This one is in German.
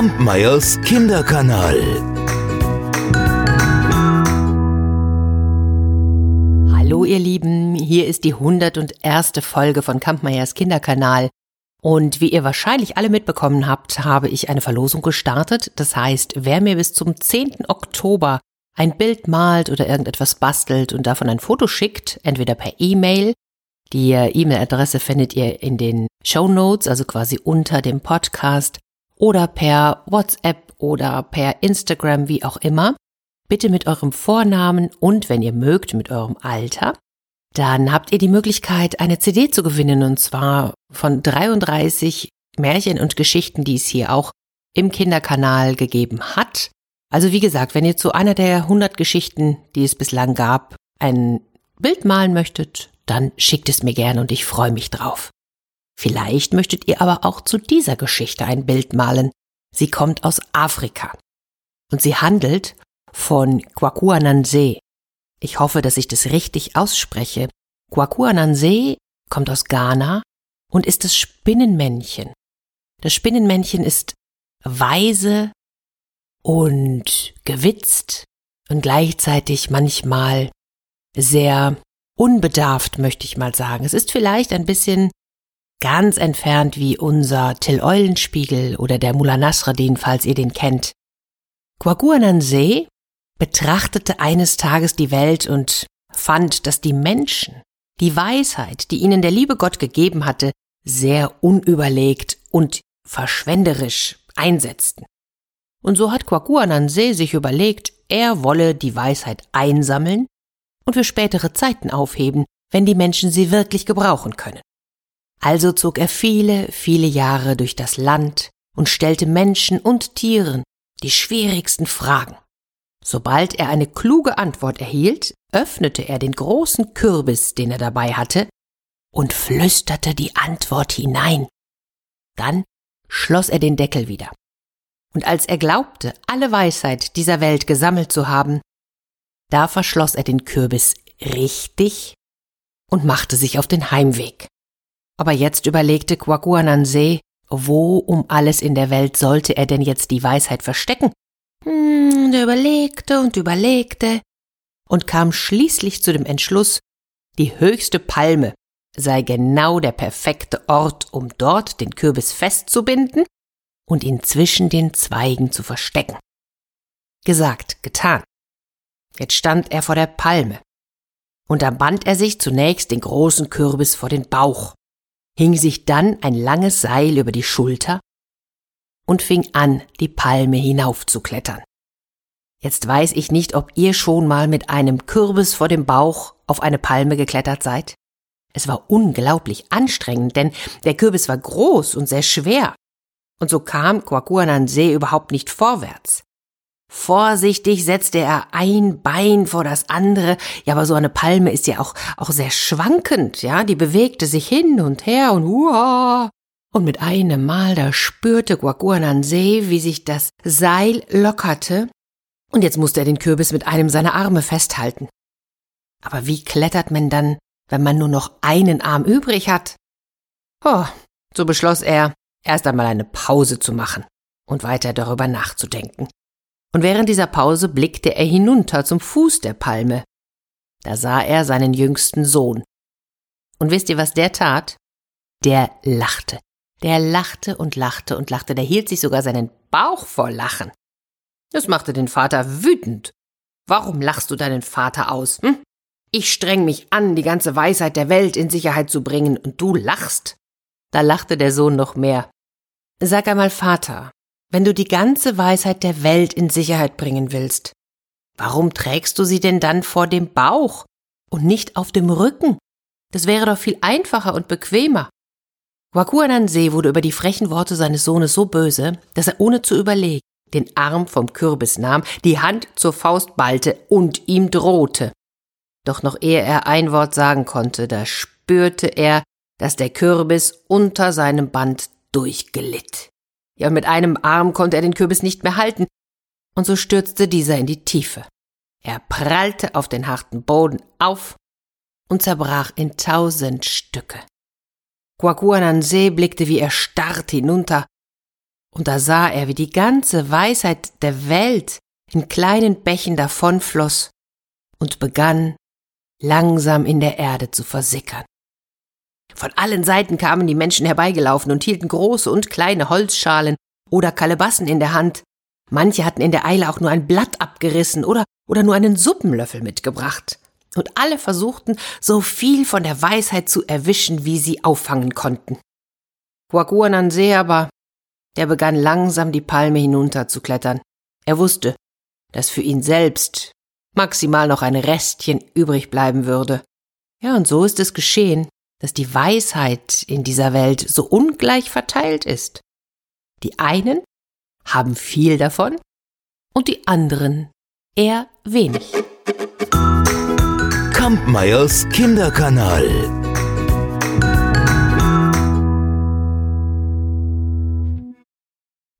Kampmeyers Kinderkanal. Hallo ihr Lieben, hier ist die 101. Folge von Kampmeyers Kinderkanal. Und wie ihr wahrscheinlich alle mitbekommen habt, habe ich eine Verlosung gestartet. Das heißt, wer mir bis zum 10. Oktober ein Bild malt oder irgendetwas bastelt und davon ein Foto schickt, entweder per E-Mail, die E-Mail-Adresse findet ihr in den Show Notes, also quasi unter dem Podcast, oder per WhatsApp oder per Instagram, wie auch immer. Bitte mit eurem Vornamen und, wenn ihr mögt, mit eurem Alter. Dann habt ihr die Möglichkeit, eine CD zu gewinnen, und zwar von 33 Märchen und Geschichten, die es hier auch im Kinderkanal gegeben hat. Also wie gesagt, wenn ihr zu einer der 100 Geschichten, die es bislang gab, ein Bild malen möchtet, dann schickt es mir gerne und ich freue mich drauf. Vielleicht möchtet ihr aber auch zu dieser Geschichte ein Bild malen. Sie kommt aus Afrika. Und sie handelt von Kwakuananse. Ich hoffe, dass ich das richtig ausspreche. Kwakuananse kommt aus Ghana und ist das Spinnenmännchen. Das Spinnenmännchen ist weise, und gewitzt und gleichzeitig manchmal sehr unbedarft, möchte ich mal sagen. Es ist vielleicht ein bisschen ganz entfernt wie unser Till Eulenspiegel oder der Mullah Nasreddin, falls ihr den kennt. Kwaguanansee betrachtete eines Tages die Welt und fand, dass die Menschen die Weisheit, die ihnen der liebe Gott gegeben hatte, sehr unüberlegt und verschwenderisch einsetzten. Und so hat Kwakuanansee sich überlegt, er wolle die Weisheit einsammeln und für spätere Zeiten aufheben, wenn die Menschen sie wirklich gebrauchen können. Also zog er viele, viele Jahre durch das Land und stellte Menschen und Tieren die schwierigsten Fragen. Sobald er eine kluge Antwort erhielt, öffnete er den großen Kürbis, den er dabei hatte, und flüsterte die Antwort hinein. Dann schloss er den Deckel wieder. Und als er glaubte, alle Weisheit dieser Welt gesammelt zu haben, da verschloss er den Kürbis richtig und machte sich auf den Heimweg. Aber jetzt überlegte Kwaguanansee, wo um alles in der Welt sollte er denn jetzt die Weisheit verstecken? Hm, er überlegte und überlegte und kam schließlich zu dem Entschluss, die höchste Palme sei genau der perfekte Ort, um dort den Kürbis festzubinden und ihn zwischen den Zweigen zu verstecken. Gesagt, getan. Jetzt stand er vor der Palme. Und da band er sich zunächst den großen Kürbis vor den Bauch, hing sich dann ein langes Seil über die Schulter und fing an, die Palme hinaufzuklettern. Jetzt weiß ich nicht, ob ihr schon mal mit einem Kürbis vor dem Bauch auf eine Palme geklettert seid. Es war unglaublich anstrengend, denn der Kürbis war groß und sehr schwer und so kam See überhaupt nicht vorwärts. Vorsichtig setzte er ein Bein vor das andere. Ja, aber so eine Palme ist ja auch, auch sehr schwankend, ja. Die bewegte sich hin und her und huah. Und mit einem Mal, da spürte See, wie sich das Seil lockerte. Und jetzt musste er den Kürbis mit einem seiner Arme festhalten. Aber wie klettert man dann, wenn man nur noch einen Arm übrig hat? Oh, so beschloss er, erst einmal eine Pause zu machen und weiter darüber nachzudenken. Und während dieser Pause blickte er hinunter zum Fuß der Palme. Da sah er seinen jüngsten Sohn. Und wisst ihr, was der tat? Der lachte. Der lachte und lachte und lachte, der hielt sich sogar seinen Bauch vor Lachen. Das machte den Vater wütend. Warum lachst du deinen Vater aus? Hm? Ich streng mich an, die ganze Weisheit der Welt in Sicherheit zu bringen, und du lachst. Da lachte der Sohn noch mehr. Sag einmal, Vater, wenn du die ganze Weisheit der Welt in Sicherheit bringen willst, warum trägst du sie denn dann vor dem Bauch und nicht auf dem Rücken? Das wäre doch viel einfacher und bequemer. Wakuanansee wurde über die frechen Worte seines Sohnes so böse, dass er ohne zu überlegen den Arm vom Kürbis nahm, die Hand zur Faust ballte und ihm drohte. Doch noch ehe er ein Wort sagen konnte, da spürte er, dass der Kürbis unter seinem Band durchglitt. Ja, mit einem Arm konnte er den Kürbis nicht mehr halten, und so stürzte dieser in die Tiefe. Er prallte auf den harten Boden auf und zerbrach in tausend Stücke. Kwakuanansee blickte wie erstarrt hinunter, Und da sah er, wie die ganze Weisheit der Welt in kleinen Bächen davonfloss und begann langsam in der Erde zu versickern. Von allen Seiten kamen die Menschen herbeigelaufen und hielten große und kleine Holzschalen oder Kalebassen in der Hand. Manche hatten in der Eile auch nur ein Blatt abgerissen oder, oder nur einen Suppenlöffel mitgebracht. Und alle versuchten, so viel von der Weisheit zu erwischen, wie sie auffangen konnten. Waguanansee aber, der begann langsam die Palme hinunterzuklettern. Er wusste, dass für ihn selbst maximal noch ein Restchen übrig bleiben würde. Ja, und so ist es geschehen, dass die Weisheit in dieser Welt so ungleich verteilt ist. Die einen haben viel davon und die anderen eher wenig. Kampmeyers Kinderkanal.